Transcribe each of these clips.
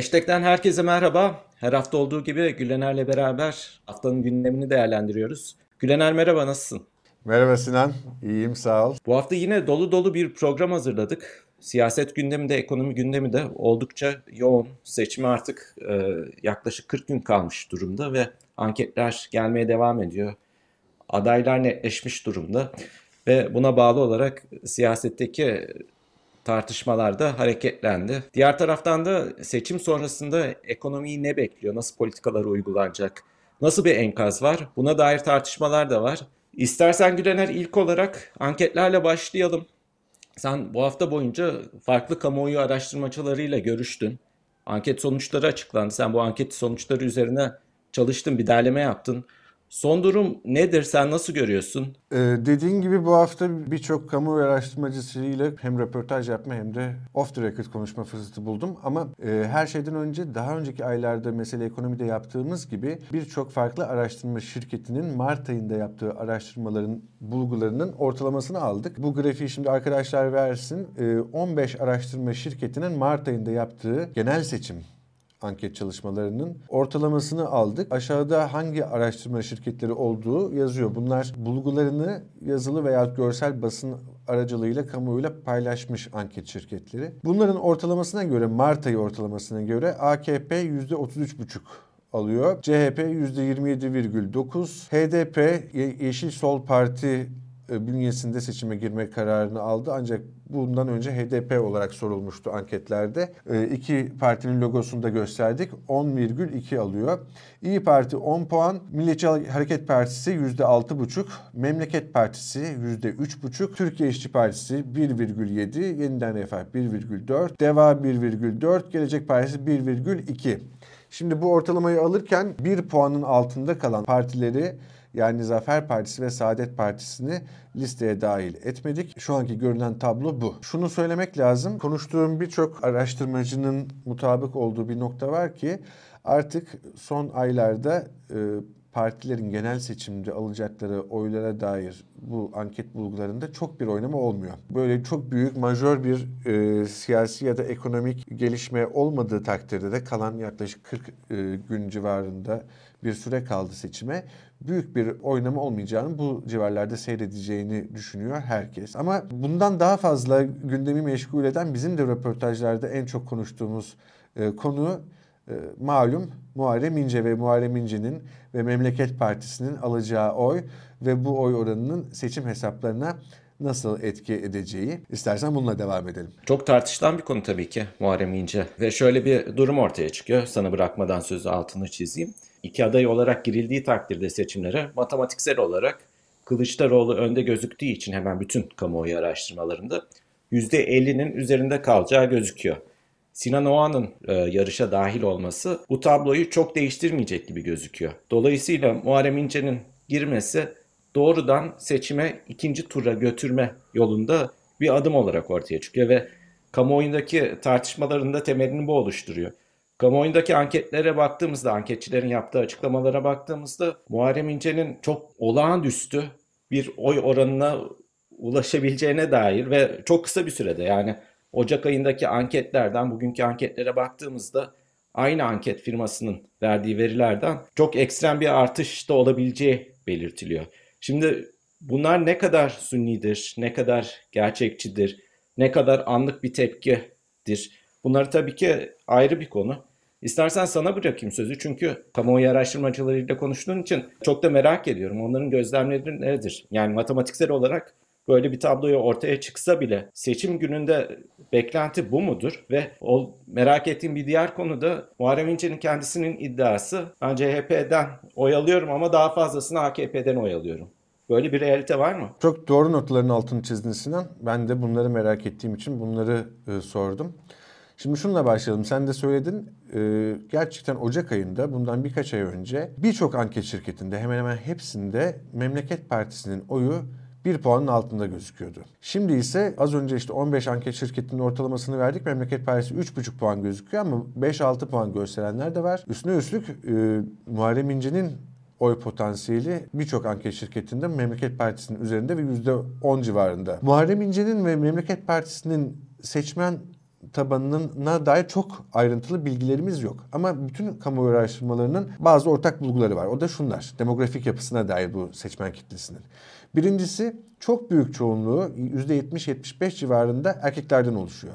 Hashtag'ten herkese merhaba. Her hafta olduğu gibi Gülener'le beraber haftanın gündemini değerlendiriyoruz. Gülener merhaba, nasılsın? Merhaba Sinan, iyiyim sağ ol. Bu hafta yine dolu dolu bir program hazırladık. Siyaset gündemi de ekonomi gündemi de oldukça yoğun. Seçime artık e, yaklaşık 40 gün kalmış durumda ve anketler gelmeye devam ediyor. Adaylar netleşmiş durumda ve buna bağlı olarak siyasetteki tartışmalar da hareketlendi. Diğer taraftan da seçim sonrasında ekonomiyi ne bekliyor? Nasıl politikalar uygulanacak? Nasıl bir enkaz var? Buna dair tartışmalar da var. İstersen Gülener ilk olarak anketlerle başlayalım. Sen bu hafta boyunca farklı kamuoyu araştırmacılarıyla görüştün. Anket sonuçları açıklandı. Sen bu anket sonuçları üzerine çalıştın, bir derleme yaptın. Son durum nedir? Sen nasıl görüyorsun? Ee, dediğin gibi bu hafta birçok kamu araştırmacısıyla hem röportaj yapma hem de off the record konuşma fırsatı buldum. Ama e, her şeyden önce daha önceki aylarda mesele ekonomide yaptığımız gibi birçok farklı araştırma şirketinin Mart ayında yaptığı araştırmaların bulgularının ortalamasını aldık. Bu grafiği şimdi arkadaşlar versin. E, 15 araştırma şirketinin Mart ayında yaptığı genel seçim anket çalışmalarının ortalamasını aldık. Aşağıda hangi araştırma şirketleri olduğu yazıyor. Bunlar bulgularını yazılı veya görsel basın aracılığıyla kamuoyuyla paylaşmış anket şirketleri. Bunların ortalamasına göre Mart ayı ortalamasına göre AKP %33,5 alıyor. CHP %27,9. HDP Yeşil Sol Parti bünyesinde seçime girme kararını aldı. Ancak bundan önce HDP olarak sorulmuştu anketlerde. E, iki partinin logosunu da gösterdik. 10,2 alıyor. İyi Parti 10 puan, Milliyetçi Hareket Partisi %6,5, Memleket Partisi %3,5, Türkiye İşçi Partisi 1,7, Yeniden Refah 1,4, Deva 1,4, Gelecek Partisi 1,2. Şimdi bu ortalamayı alırken bir puanın altında kalan partileri yani Zafer Partisi ve Saadet Partisi'ni listeye dahil etmedik. Şu anki görünen tablo bu. Şunu söylemek lazım. Konuştuğum birçok araştırmacının mutabık olduğu bir nokta var ki artık son aylarda e, partilerin genel seçimde alacakları oylara dair bu anket bulgularında çok bir oynama olmuyor. Böyle çok büyük, majör bir e, siyasi ya da ekonomik gelişme olmadığı takdirde de kalan yaklaşık 40 e, gün civarında bir süre kaldı seçime. Büyük bir oynama olmayacağını, bu civarlarda seyredeceğini düşünüyor herkes. Ama bundan daha fazla gündemi meşgul eden bizim de röportajlarda en çok konuştuğumuz e, konu e, malum Muharrem İnce ve Muharrem İnce'nin ve Memleket Partisi'nin alacağı oy ve bu oy oranının seçim hesaplarına nasıl etki edeceği. İstersen bununla devam edelim. Çok tartışılan bir konu tabii ki Muharrem İnce. Ve şöyle bir durum ortaya çıkıyor. Sana bırakmadan sözü altını çizeyim. İki aday olarak girildiği takdirde seçimlere matematiksel olarak Kılıçdaroğlu önde gözüktüğü için hemen bütün kamuoyu araştırmalarında %50'nin üzerinde kalacağı gözüküyor. Sinan Oğan'ın e, yarışa dahil olması bu tabloyu çok değiştirmeyecek gibi gözüküyor. Dolayısıyla Muharrem İnce'nin girmesi doğrudan seçime ikinci tura götürme yolunda bir adım olarak ortaya çıkıyor ve kamuoyundaki tartışmalarında temelini bu oluşturuyor. Kamuoyundaki anketlere baktığımızda, anketçilerin yaptığı açıklamalara baktığımızda Muharrem İnce'nin çok olağanüstü bir oy oranına ulaşabileceğine dair ve çok kısa bir sürede yani Ocak ayındaki anketlerden bugünkü anketlere baktığımızda aynı anket firmasının verdiği verilerden çok ekstrem bir artış da olabileceği belirtiliyor. Şimdi bunlar ne kadar sünnidir, ne kadar gerçekçidir, ne kadar anlık bir tepkidir. Bunları tabii ki ayrı bir konu. İstersen sana bırakayım sözü çünkü kamuoyu araştırmacılarıyla konuştuğun için çok da merak ediyorum. Onların gözlemleri nedir? Yani matematiksel olarak böyle bir tabloyu ortaya çıksa bile seçim gününde beklenti bu mudur? Ve o merak ettiğim bir diğer konu da Muharrem İnce'nin kendisinin iddiası ben CHP'den oy alıyorum ama daha fazlasını AKP'den oy alıyorum. Böyle bir realite var mı? Çok doğru notların altını çizdin Sinan. Ben de bunları merak ettiğim için bunları e, sordum. Şimdi şununla başlayalım. Sen de söyledin. E, gerçekten Ocak ayında bundan birkaç ay önce birçok anket şirketinde hemen hemen hepsinde Memleket Partisi'nin oyu bir puanın altında gözüküyordu. Şimdi ise az önce işte 15 anket şirketinin ortalamasını verdik. Memleket Partisi 3,5 puan gözüküyor ama 5-6 puan gösterenler de var. Üstüne üstlük e, Muharrem İnce'nin oy potansiyeli birçok anket şirketinde Memleket Partisi'nin üzerinde ve %10 civarında. Muharrem İnce'nin ve Memleket Partisi'nin seçmen tabanına dair çok ayrıntılı bilgilerimiz yok. Ama bütün kamuoyu araştırmalarının bazı ortak bulguları var. O da şunlar. Demografik yapısına dair bu seçmen kitlesinin. Birincisi çok büyük çoğunluğu %70-75 civarında erkeklerden oluşuyor.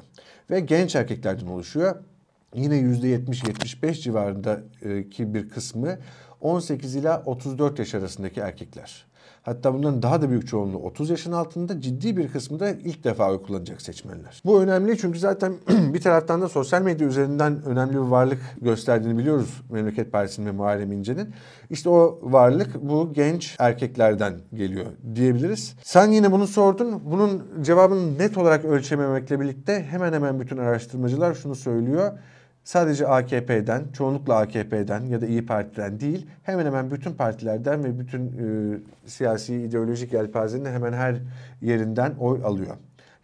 Ve genç erkeklerden oluşuyor. Yine %70-75 civarındaki bir kısmı 18 ila 34 yaş arasındaki erkekler. Hatta bunların daha da büyük çoğunluğu 30 yaşın altında ciddi bir kısmı da ilk defa oy kullanacak seçmenler. Bu önemli çünkü zaten bir taraftan da sosyal medya üzerinden önemli bir varlık gösterdiğini biliyoruz Memleket Partisi'nin ve Muharrem İnce'nin. İşte o varlık bu genç erkeklerden geliyor diyebiliriz. Sen yine bunu sordun. Bunun cevabını net olarak ölçememekle birlikte hemen hemen bütün araştırmacılar şunu söylüyor sadece AKP'den, çoğunlukla AKP'den ya da İyi Parti'den değil, hemen hemen bütün partilerden ve bütün e, siyasi ideolojik yelpazenin hemen her yerinden oy alıyor.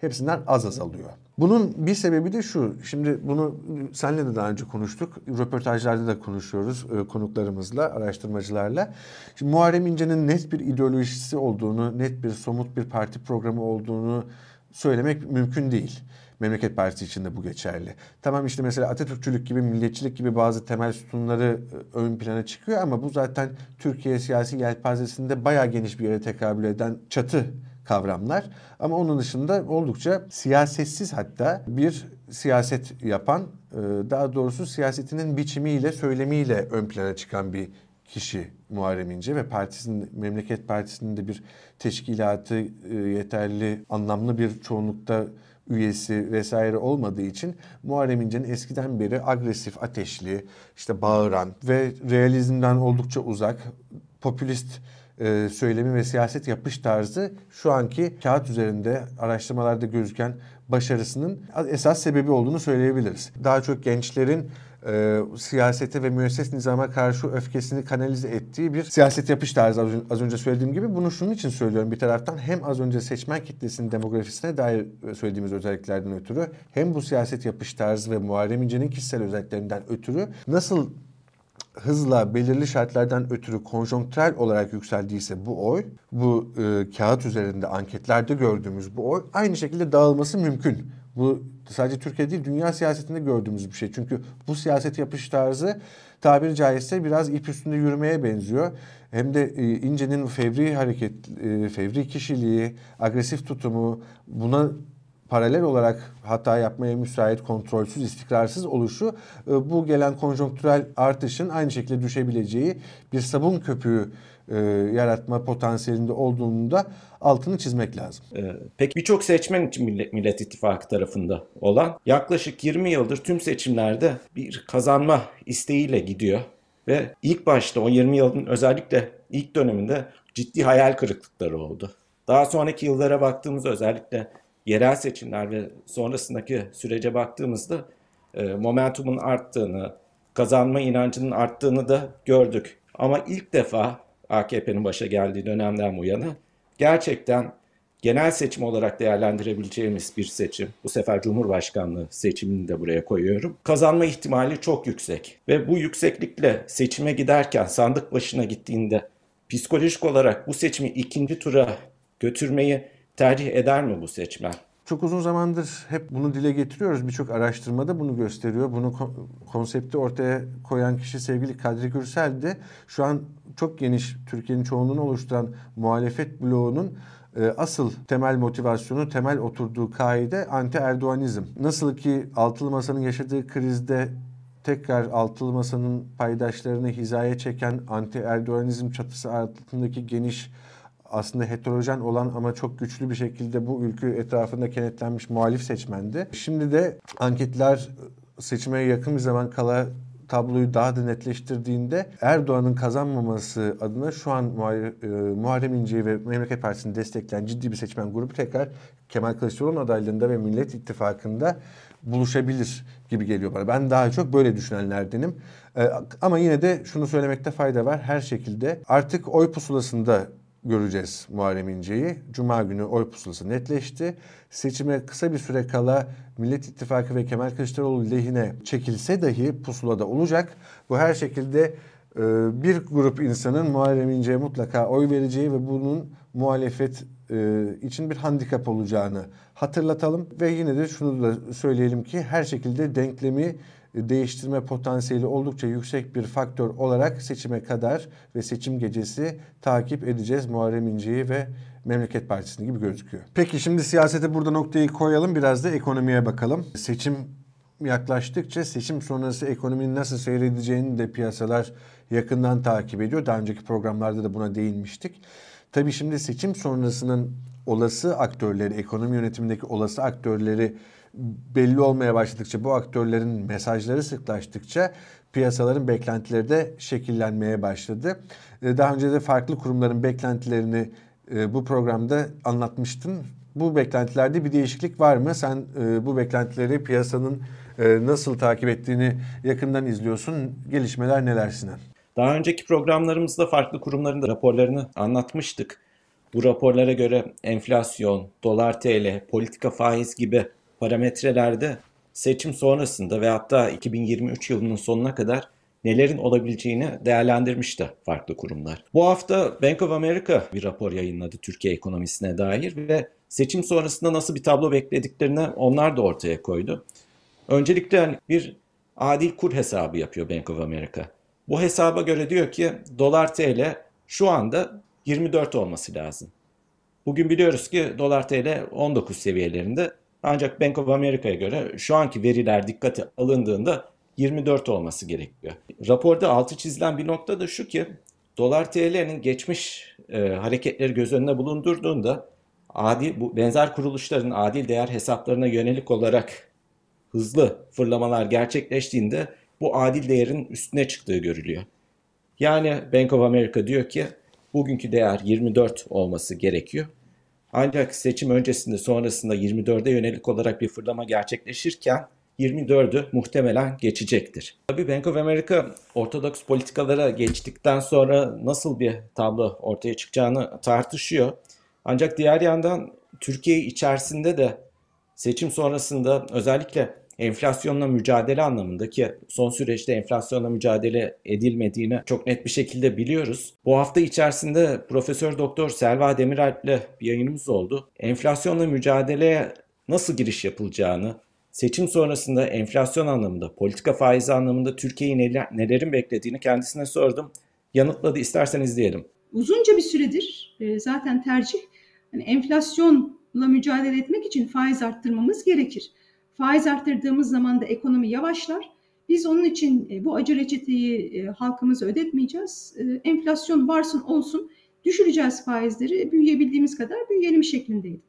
Hepsinden az az alıyor. Bunun bir sebebi de şu. Şimdi bunu senle de daha önce konuştuk. Röportajlarda da konuşuyoruz e, konuklarımızla, araştırmacılarla. Şimdi Muharrem İnce'nin net bir ideolojisi olduğunu, net bir somut bir parti programı olduğunu söylemek mümkün değil. Memleket Partisi için de bu geçerli. Tamam işte mesela Atatürkçülük gibi, milliyetçilik gibi bazı temel sütunları e, ön plana çıkıyor ama bu zaten Türkiye siyasi yelpazesinde bayağı geniş bir yere tekabül eden çatı kavramlar. Ama onun dışında oldukça siyasetsiz hatta bir siyaset yapan, e, daha doğrusu siyasetinin biçimiyle, söylemiyle ön plana çıkan bir kişi Muharrem İnce ve partisinin Memleket Partisi'nin de bir teşkilatı e, yeterli anlamlı bir çoğunlukta üyesi vesaire olmadığı için Muharrem İnce'nin eskiden beri agresif, ateşli, işte bağıran ve realizmden oldukça uzak, popülist e, söylemi ve siyaset yapış tarzı şu anki kağıt üzerinde araştırmalarda gözüken başarısının esas sebebi olduğunu söyleyebiliriz. Daha çok gençlerin e, siyasete ve müesses nizama karşı öfkesini kanalize ettiği bir siyaset yapış tarzı az önce söylediğim gibi. Bunu şunun için söylüyorum bir taraftan hem az önce seçmen kitlesinin demografisine dair söylediğimiz özelliklerden ötürü hem bu siyaset yapış tarzı ve Muharrem İnce'nin kişisel özelliklerinden ötürü nasıl hızla belirli şartlardan ötürü konjonktürel olarak yükseldiyse bu oy, bu e, kağıt üzerinde anketlerde gördüğümüz bu oy aynı şekilde dağılması mümkün. Bu sadece Türkiye değil dünya siyasetinde gördüğümüz bir şey. Çünkü bu siyaset yapış tarzı tabiri caizse biraz ip üstünde yürümeye benziyor. Hem de e, İnce'nin fevri hareket, e, fevri kişiliği, agresif tutumu buna paralel olarak hata yapmaya müsait, kontrolsüz, istikrarsız oluşu e, bu gelen konjonktürel artışın aynı şekilde düşebileceği bir sabun köpüğü e, yaratma potansiyelinde olduğunu da altını çizmek lazım. Ee, peki birçok seçmen için Millet, Millet İttifakı tarafında olan yaklaşık 20 yıldır tüm seçimlerde bir kazanma isteğiyle gidiyor. Ve ilk başta o 20 yılın özellikle ilk döneminde ciddi hayal kırıklıkları oldu. Daha sonraki yıllara baktığımızda özellikle yerel seçimler ve sonrasındaki sürece baktığımızda e, momentumun arttığını, kazanma inancının arttığını da gördük. Ama ilk defa AKP'nin başa geldiği dönemden bu yana gerçekten genel seçim olarak değerlendirebileceğimiz bir seçim. Bu sefer Cumhurbaşkanlığı seçimini de buraya koyuyorum. Kazanma ihtimali çok yüksek ve bu yükseklikle seçime giderken sandık başına gittiğinde psikolojik olarak bu seçimi ikinci tura götürmeyi tercih eder mi bu seçmen? Çok uzun zamandır hep bunu dile getiriyoruz. Birçok araştırmada bunu gösteriyor. Bunu konsepti ortaya koyan kişi sevgili Kadri Gürsel'di. Şu an çok geniş Türkiye'nin çoğunluğunu oluşturan muhalefet bloğunun e, asıl temel motivasyonu, temel oturduğu kaide anti-Erdoğanizm. Nasıl ki Altılı Masa'nın yaşadığı krizde tekrar Altılı Masa'nın paydaşlarını hizaya çeken anti-Erdoğanizm çatısı altındaki geniş aslında heterojen olan ama çok güçlü bir şekilde bu ülke etrafında kenetlenmiş muhalif seçmendi. Şimdi de anketler seçime yakın bir zaman kala tabloyu daha da netleştirdiğinde Erdoğan'ın kazanmaması adına şu an e, Muharrem İnce'yi ve Memleket Partisi'ni destekleyen ciddi bir seçmen grubu tekrar Kemal Kılıçdaroğlu'nun adaylığında ve Millet İttifakı'nda buluşabilir gibi geliyor bana. Ben daha çok böyle düşünenlerdenim. Ee, ama yine de şunu söylemekte fayda var. Her şekilde artık oy pusulasında göreceğiz Muharrem İnce'yi. Cuma günü oy pusulası netleşti. Seçime kısa bir süre kala Millet İttifakı ve Kemal Kılıçdaroğlu lehine çekilse dahi pusulada olacak. Bu her şekilde e, bir grup insanın Muharrem İnce'ye mutlaka oy vereceği ve bunun muhalefet e, için bir handikap olacağını hatırlatalım ve yine de şunu da söyleyelim ki her şekilde denklemi değiştirme potansiyeli oldukça yüksek bir faktör olarak seçime kadar ve seçim gecesi takip edeceğiz Muharrem İnce'yi ve Memleket Partisi'ni gibi gözüküyor. Peki şimdi siyasete burada noktayı koyalım biraz da ekonomiye bakalım. Seçim yaklaştıkça seçim sonrası ekonominin nasıl seyredeceğini de piyasalar yakından takip ediyor. Daha önceki programlarda da buna değinmiştik. Tabii şimdi seçim sonrasının olası aktörleri, ekonomi yönetimindeki olası aktörleri belli olmaya başladıkça, bu aktörlerin mesajları sıklaştıkça piyasaların beklentileri de şekillenmeye başladı. Ee, daha önce de farklı kurumların beklentilerini e, bu programda anlatmıştın. Bu beklentilerde bir değişiklik var mı? Sen e, bu beklentileri piyasanın e, nasıl takip ettiğini yakından izliyorsun. Gelişmeler neler Sinan? Daha önceki programlarımızda farklı kurumların da raporlarını anlatmıştık. Bu raporlara göre enflasyon, dolar TL, politika faiz gibi parametrelerde seçim sonrasında ve hatta 2023 yılının sonuna kadar nelerin olabileceğini değerlendirmişti farklı kurumlar. Bu hafta Bank of America bir rapor yayınladı Türkiye ekonomisine dair ve seçim sonrasında nasıl bir tablo beklediklerini onlar da ortaya koydu. Öncelikle hani bir adil kur hesabı yapıyor Bank of America. Bu hesaba göre diyor ki dolar TL şu anda 24 olması lazım. Bugün biliyoruz ki dolar TL 19 seviyelerinde ancak Bank of America'ya göre şu anki veriler dikkate alındığında 24 olması gerekiyor. Raporda altı çizilen bir nokta da şu ki dolar TL'nin geçmiş e, hareketleri göz önüne bulundurduğunda adil bu benzer kuruluşların adil değer hesaplarına yönelik olarak hızlı fırlamalar gerçekleştiğinde bu adil değerin üstüne çıktığı görülüyor. Yani Bank of America diyor ki bugünkü değer 24 olması gerekiyor. Ancak seçim öncesinde sonrasında 24'e yönelik olarak bir fırlama gerçekleşirken 24'ü muhtemelen geçecektir. Tabii Bank of America ortodoks politikalara geçtikten sonra nasıl bir tablo ortaya çıkacağını tartışıyor. Ancak diğer yandan Türkiye içerisinde de seçim sonrasında özellikle enflasyonla mücadele anlamındaki son süreçte enflasyonla mücadele edilmediğini çok net bir şekilde biliyoruz. Bu hafta içerisinde Profesör Doktor Selva Demiralp ile bir yayınımız oldu. Enflasyonla mücadeleye nasıl giriş yapılacağını, seçim sonrasında enflasyon anlamında, politika faizi anlamında Türkiye'yi neler, nelerin beklediğini kendisine sordum. Yanıtladı. İstersen izleyelim. Uzunca bir süredir e, zaten tercih hani enflasyonla mücadele etmek için faiz arttırmamız gerekir. Faiz arttırdığımız zaman da ekonomi yavaşlar. Biz onun için e, bu acı reçeteyi e, halkımıza ödetmeyeceğiz. Enflasyon varsın olsun düşüreceğiz faizleri büyüyebildiğimiz kadar büyüyelim şeklindeydi.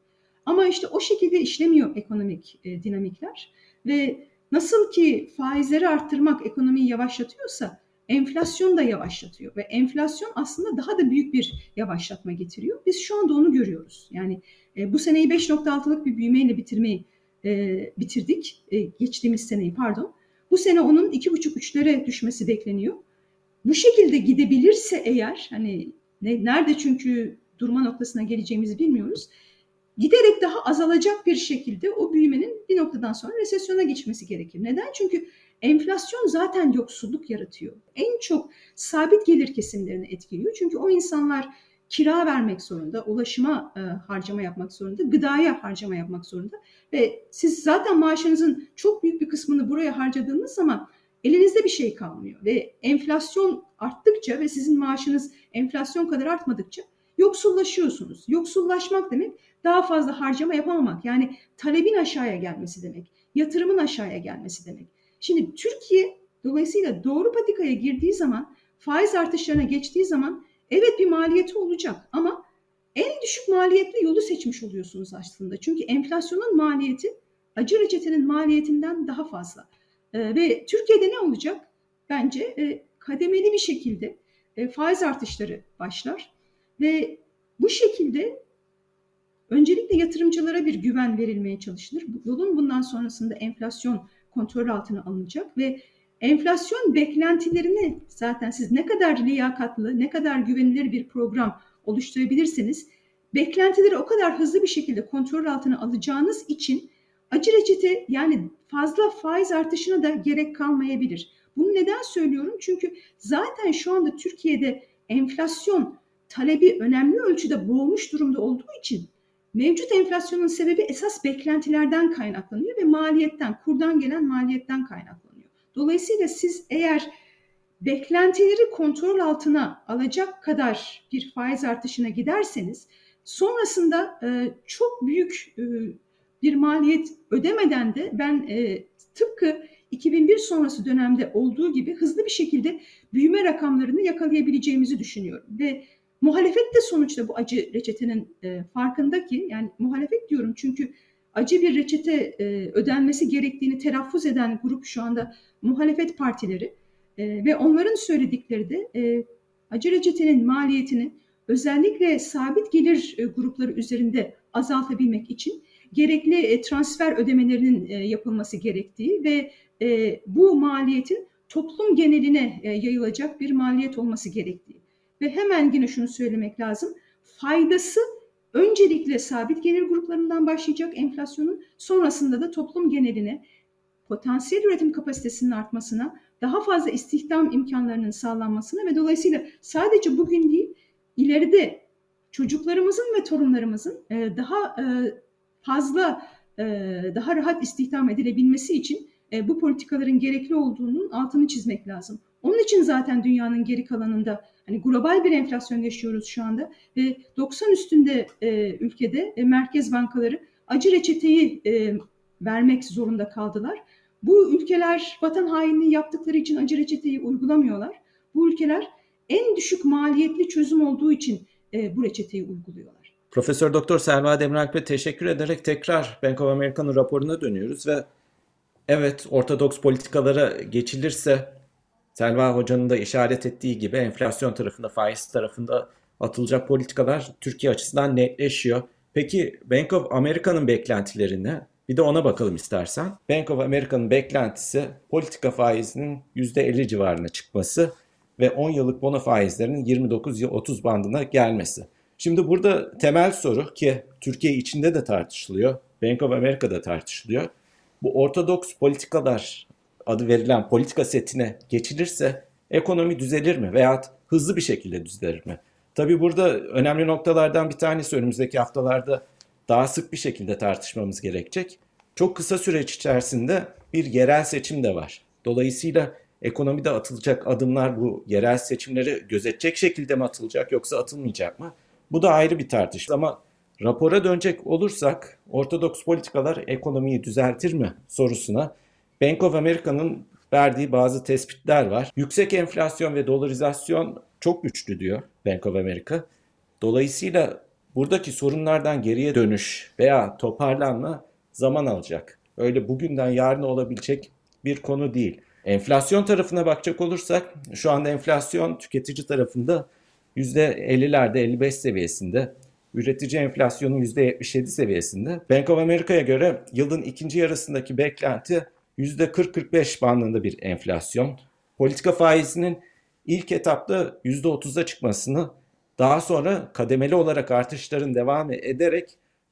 Ama işte o şekilde işlemiyor ekonomik e, dinamikler ve nasıl ki faizleri arttırmak ekonomiyi yavaşlatıyorsa enflasyon da yavaşlatıyor ve enflasyon aslında daha da büyük bir yavaşlatma getiriyor. Biz şu anda onu görüyoruz. Yani e, bu seneyi 5.6'lık bir büyümeyle bitirmeyi e, bitirdik. E, geçtiğimiz seneyi pardon. Bu sene onun 2.5-3'lere düşmesi bekleniyor. Bu şekilde gidebilirse eğer hani ne, nerede çünkü durma noktasına geleceğimizi bilmiyoruz giderek daha azalacak bir şekilde o büyümenin bir noktadan sonra resesyona geçmesi gerekir. Neden? Çünkü enflasyon zaten yoksulluk yaratıyor. En çok sabit gelir kesimlerini etkiliyor. Çünkü o insanlar kira vermek zorunda, ulaşıma e, harcama yapmak zorunda, gıdaya harcama yapmak zorunda ve siz zaten maaşınızın çok büyük bir kısmını buraya harcadığınız zaman elinizde bir şey kalmıyor ve enflasyon arttıkça ve sizin maaşınız enflasyon kadar artmadıkça yoksullaşıyorsunuz. Yoksullaşmak demek daha fazla harcama yapamamak. Yani talebin aşağıya gelmesi demek. Yatırımın aşağıya gelmesi demek. Şimdi Türkiye dolayısıyla doğru patikaya girdiği zaman faiz artışlarına geçtiği zaman evet bir maliyeti olacak ama en düşük maliyetli yolu seçmiş oluyorsunuz aslında. Çünkü enflasyonun maliyeti acı reçetenin maliyetinden daha fazla. Ee, ve Türkiye'de ne olacak? Bence e, kademeli bir şekilde e, faiz artışları başlar ve bu şekilde öncelikle yatırımcılara bir güven verilmeye çalışılır. Yolun bundan sonrasında enflasyon kontrol altına alınacak ve enflasyon beklentilerini zaten siz ne kadar liyakatlı, ne kadar güvenilir bir program oluşturabilirseniz beklentileri o kadar hızlı bir şekilde kontrol altına alacağınız için acı reçete yani fazla faiz artışına da gerek kalmayabilir. Bunu neden söylüyorum? Çünkü zaten şu anda Türkiye'de enflasyon talebi önemli ölçüde boğmuş durumda olduğu için mevcut enflasyonun sebebi esas beklentilerden kaynaklanıyor ve maliyetten, kurdan gelen maliyetten kaynaklanıyor. Dolayısıyla siz eğer beklentileri kontrol altına alacak kadar bir faiz artışına giderseniz sonrasında e, çok büyük e, bir maliyet ödemeden de ben e, tıpkı 2001 sonrası dönemde olduğu gibi hızlı bir şekilde büyüme rakamlarını yakalayabileceğimizi düşünüyorum. Ve muhalefet de sonuçta bu acı reçetenin e, farkında ki yani muhalefet diyorum çünkü acı bir reçete e, ödenmesi gerektiğini telaffuz eden grup şu anda muhalefet partileri e, ve onların söyledikleri de e, acı reçetenin maliyetini özellikle sabit gelir e, grupları üzerinde azaltabilmek için gerekli e, transfer ödemelerinin e, yapılması gerektiği ve e, bu maliyetin toplum geneline e, yayılacak bir maliyet olması gerektiği. Ve hemen yine şunu söylemek lazım. Faydası öncelikle sabit gelir gruplarından başlayacak enflasyonun sonrasında da toplum geneline potansiyel üretim kapasitesinin artmasına, daha fazla istihdam imkanlarının sağlanmasına ve dolayısıyla sadece bugün değil ileride çocuklarımızın ve torunlarımızın e, daha e, fazla e, daha rahat istihdam edilebilmesi için bu politikaların gerekli olduğunun altını çizmek lazım. Onun için zaten dünyanın geri kalanında hani global bir enflasyon yaşıyoruz şu anda ve 90 üstünde e, ülkede e, merkez bankaları acı reçeteyi e, vermek zorunda kaldılar. Bu ülkeler vatan hainliği yaptıkları için acı reçeteyi uygulamıyorlar. Bu ülkeler en düşük maliyetli çözüm olduğu için e, bu reçeteyi uyguluyorlar. Profesör Doktor Selva Demiralp'e teşekkür ederek tekrar Bank of America'nın raporuna dönüyoruz ve evet ortodoks politikalara geçilirse Selva Hoca'nın da işaret ettiği gibi enflasyon tarafında, faiz tarafında atılacak politikalar Türkiye açısından netleşiyor. Peki Bank of America'nın beklentileri ne? Bir de ona bakalım istersen. Bank of America'nın beklentisi politika faizinin %50 civarına çıkması ve 10 yıllık bono faizlerinin 29-30 bandına gelmesi. Şimdi burada temel soru ki Türkiye içinde de tartışılıyor, Bank of America'da tartışılıyor. Bu ortodoks politikalar adı verilen politika setine geçilirse ekonomi düzelir mi veya hızlı bir şekilde düzelir mi? Tabii burada önemli noktalardan bir tanesi önümüzdeki haftalarda daha sık bir şekilde tartışmamız gerekecek. Çok kısa süreç içerisinde bir yerel seçim de var. Dolayısıyla ekonomide atılacak adımlar bu yerel seçimleri gözetecek şekilde mi atılacak yoksa atılmayacak mı? Bu da ayrı bir tartışma ama rapora dönecek olursak ortodoks politikalar ekonomiyi düzeltir mi sorusuna Bank of America'nın verdiği bazı tespitler var. Yüksek enflasyon ve dolarizasyon çok güçlü diyor Bank of America. Dolayısıyla buradaki sorunlardan geriye dönüş veya toparlanma zaman alacak. Öyle bugünden yarına olabilecek bir konu değil. Enflasyon tarafına bakacak olursak şu anda enflasyon tüketici tarafında %50'lerde 55 seviyesinde. Üretici enflasyonu %77 seviyesinde. Bank of America'ya göre yılın ikinci yarısındaki beklenti %40-45 bandında bir enflasyon. Politika faizinin ilk etapta %30'a çıkmasını daha sonra kademeli olarak artışların devam ederek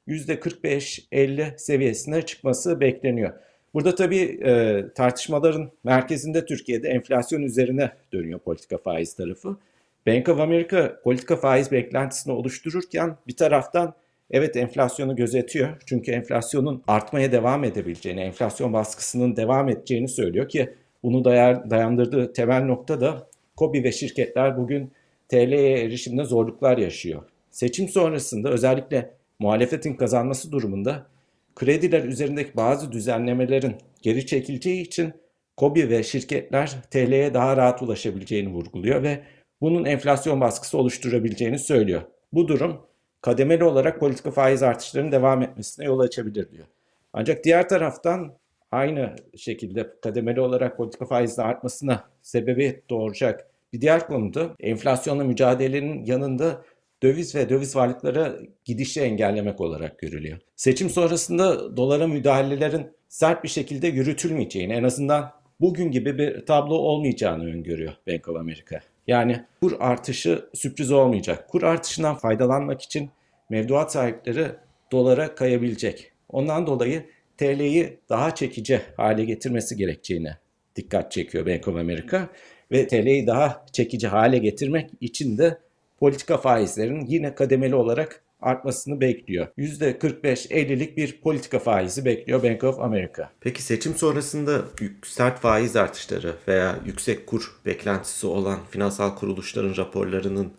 %45-50 seviyesine çıkması bekleniyor. Burada tabii e, tartışmaların merkezinde Türkiye'de enflasyon üzerine dönüyor politika faiz tarafı. Bank of America politika faiz beklentisini oluştururken bir taraftan evet enflasyonu gözetiyor. Çünkü enflasyonun artmaya devam edebileceğini, enflasyon baskısının devam edeceğini söylüyor ki bunu dayandırdığı temel nokta da KOBİ ve şirketler bugün TL'ye erişimde zorluklar yaşıyor. Seçim sonrasında özellikle muhalefetin kazanması durumunda krediler üzerindeki bazı düzenlemelerin geri çekileceği için KOBİ ve şirketler TL'ye daha rahat ulaşabileceğini vurguluyor ve bunun enflasyon baskısı oluşturabileceğini söylüyor. Bu durum kademeli olarak politika faiz artışlarının devam etmesine yol açabilir diyor. Ancak diğer taraftan aynı şekilde kademeli olarak politika faizinin artmasına sebebi doğuracak bir diğer konuda enflasyonla mücadelenin yanında döviz ve döviz varlıkları gidişi engellemek olarak görülüyor. Seçim sonrasında dolara müdahalelerin sert bir şekilde yürütülmeyeceğini, en azından bugün gibi bir tablo olmayacağını öngörüyor Bank of America. Yani kur artışı sürpriz olmayacak. Kur artışından faydalanmak için mevduat sahipleri dolara kayabilecek. Ondan dolayı TL'yi daha çekici hale getirmesi gerekeceğini dikkat çekiyor Bank of America ve TL'yi daha çekici hale getirmek için de politika faizlerinin yine kademeli olarak artmasını bekliyor. %45-50'lik bir politika faizi bekliyor Bank of America. Peki seçim sonrasında sert faiz artışları veya yüksek kur beklentisi olan finansal kuruluşların raporlarının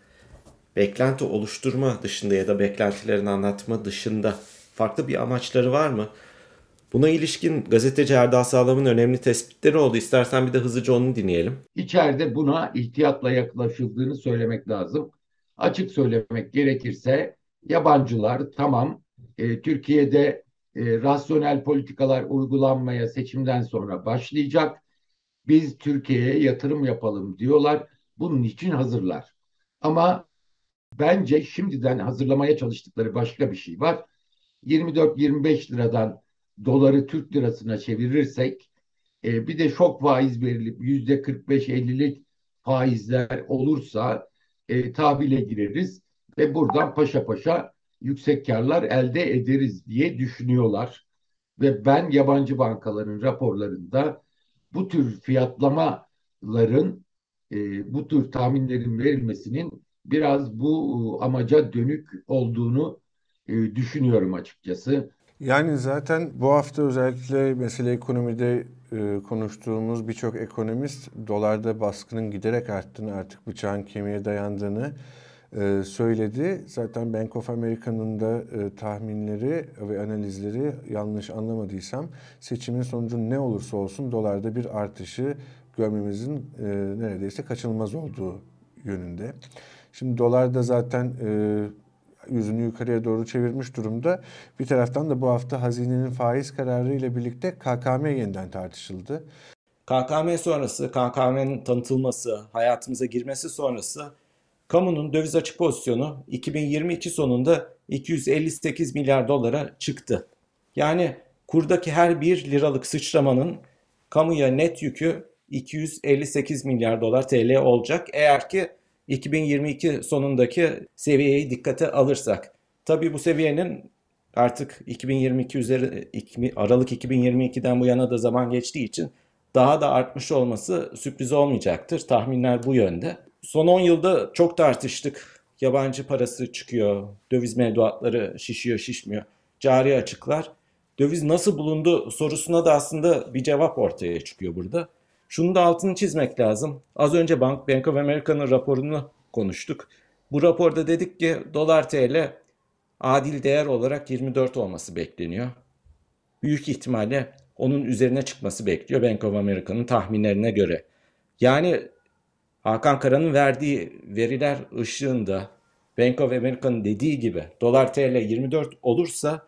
beklenti oluşturma dışında ya da beklentilerini anlatma dışında farklı bir amaçları var mı? Buna ilişkin gazeteci Erdal Sağlam'ın önemli tespitleri oldu. İstersen bir de hızlıca onu dinleyelim. İçeride buna ihtiyatla yaklaşıldığını söylemek lazım. Açık söylemek gerekirse yabancılar tamam e, Türkiye'de e, rasyonel politikalar uygulanmaya seçimden sonra başlayacak. Biz Türkiye'ye yatırım yapalım diyorlar. Bunun için hazırlar. Ama bence şimdiden hazırlamaya çalıştıkları başka bir şey var. 24-25 liradan doları Türk lirasına çevirirsek e, bir de şok faiz verilip yüzde 45-50'lik faizler olursa e, tahvile gireriz ve buradan paşa paşa yüksek karlar elde ederiz diye düşünüyorlar. Ve ben yabancı bankaların raporlarında bu tür fiyatlamaların, e, bu tür tahminlerin verilmesinin biraz bu amaca dönük olduğunu e, düşünüyorum açıkçası. Yani zaten bu hafta özellikle mesele ekonomide e, konuştuğumuz birçok ekonomist dolarda baskının giderek arttığını artık bıçağın kemiğe dayandığını e, söyledi. Zaten Bank of America'nın da e, tahminleri ve analizleri yanlış anlamadıysam seçimin sonucu ne olursa olsun dolarda bir artışı görmemizin e, neredeyse kaçınılmaz olduğu yönünde. Şimdi dolar da zaten yüzünü yukarıya doğru çevirmiş durumda. Bir taraftan da bu hafta hazinenin faiz kararı ile birlikte KKM yeniden tartışıldı. KKM sonrası, KKM'nin tanıtılması, hayatımıza girmesi sonrası kamunun döviz açık pozisyonu 2022 sonunda 258 milyar dolara çıktı. Yani kurdaki her bir liralık sıçramanın kamuya net yükü 258 milyar dolar TL olacak. Eğer ki 2022 sonundaki seviyeyi dikkate alırsak. Tabii bu seviyenin artık 2022 üzeri Aralık 2022'den bu yana da zaman geçtiği için daha da artmış olması sürpriz olmayacaktır. Tahminler bu yönde. Son 10 yılda çok tartıştık. Yabancı parası çıkıyor, döviz mevduatları şişiyor, şişmiyor. Cari açıklar. Döviz nasıl bulundu sorusuna da aslında bir cevap ortaya çıkıyor burada. Şunu da altını çizmek lazım. Az önce Bank, Bank of America'nın raporunu konuştuk. Bu raporda dedik ki dolar TL adil değer olarak 24 olması bekleniyor. Büyük ihtimalle onun üzerine çıkması bekliyor Bank of America'nın tahminlerine göre. Yani Hakan Kara'nın verdiği veriler ışığında Bank of America'nın dediği gibi dolar TL 24 olursa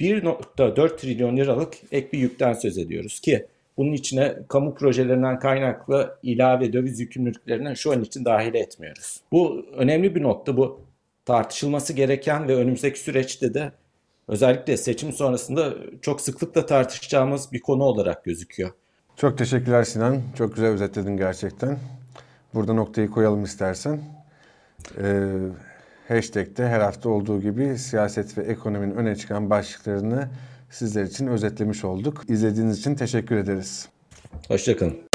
1.4 trilyon liralık ek bir yükten söz ediyoruz ki bunun içine kamu projelerinden kaynaklı ilave döviz yükümlülüklerini şu an için dahil etmiyoruz. Bu önemli bir nokta. Bu tartışılması gereken ve önümüzdeki süreçte de özellikle seçim sonrasında çok sıklıkla tartışacağımız bir konu olarak gözüküyor. Çok teşekkürler Sinan. Çok güzel özetledin gerçekten. Burada noktayı koyalım istersen. Ee, hashtag'te her hafta olduğu gibi siyaset ve ekonominin öne çıkan başlıklarını sizler için özetlemiş olduk. İzlediğiniz için teşekkür ederiz. Hoşçakalın.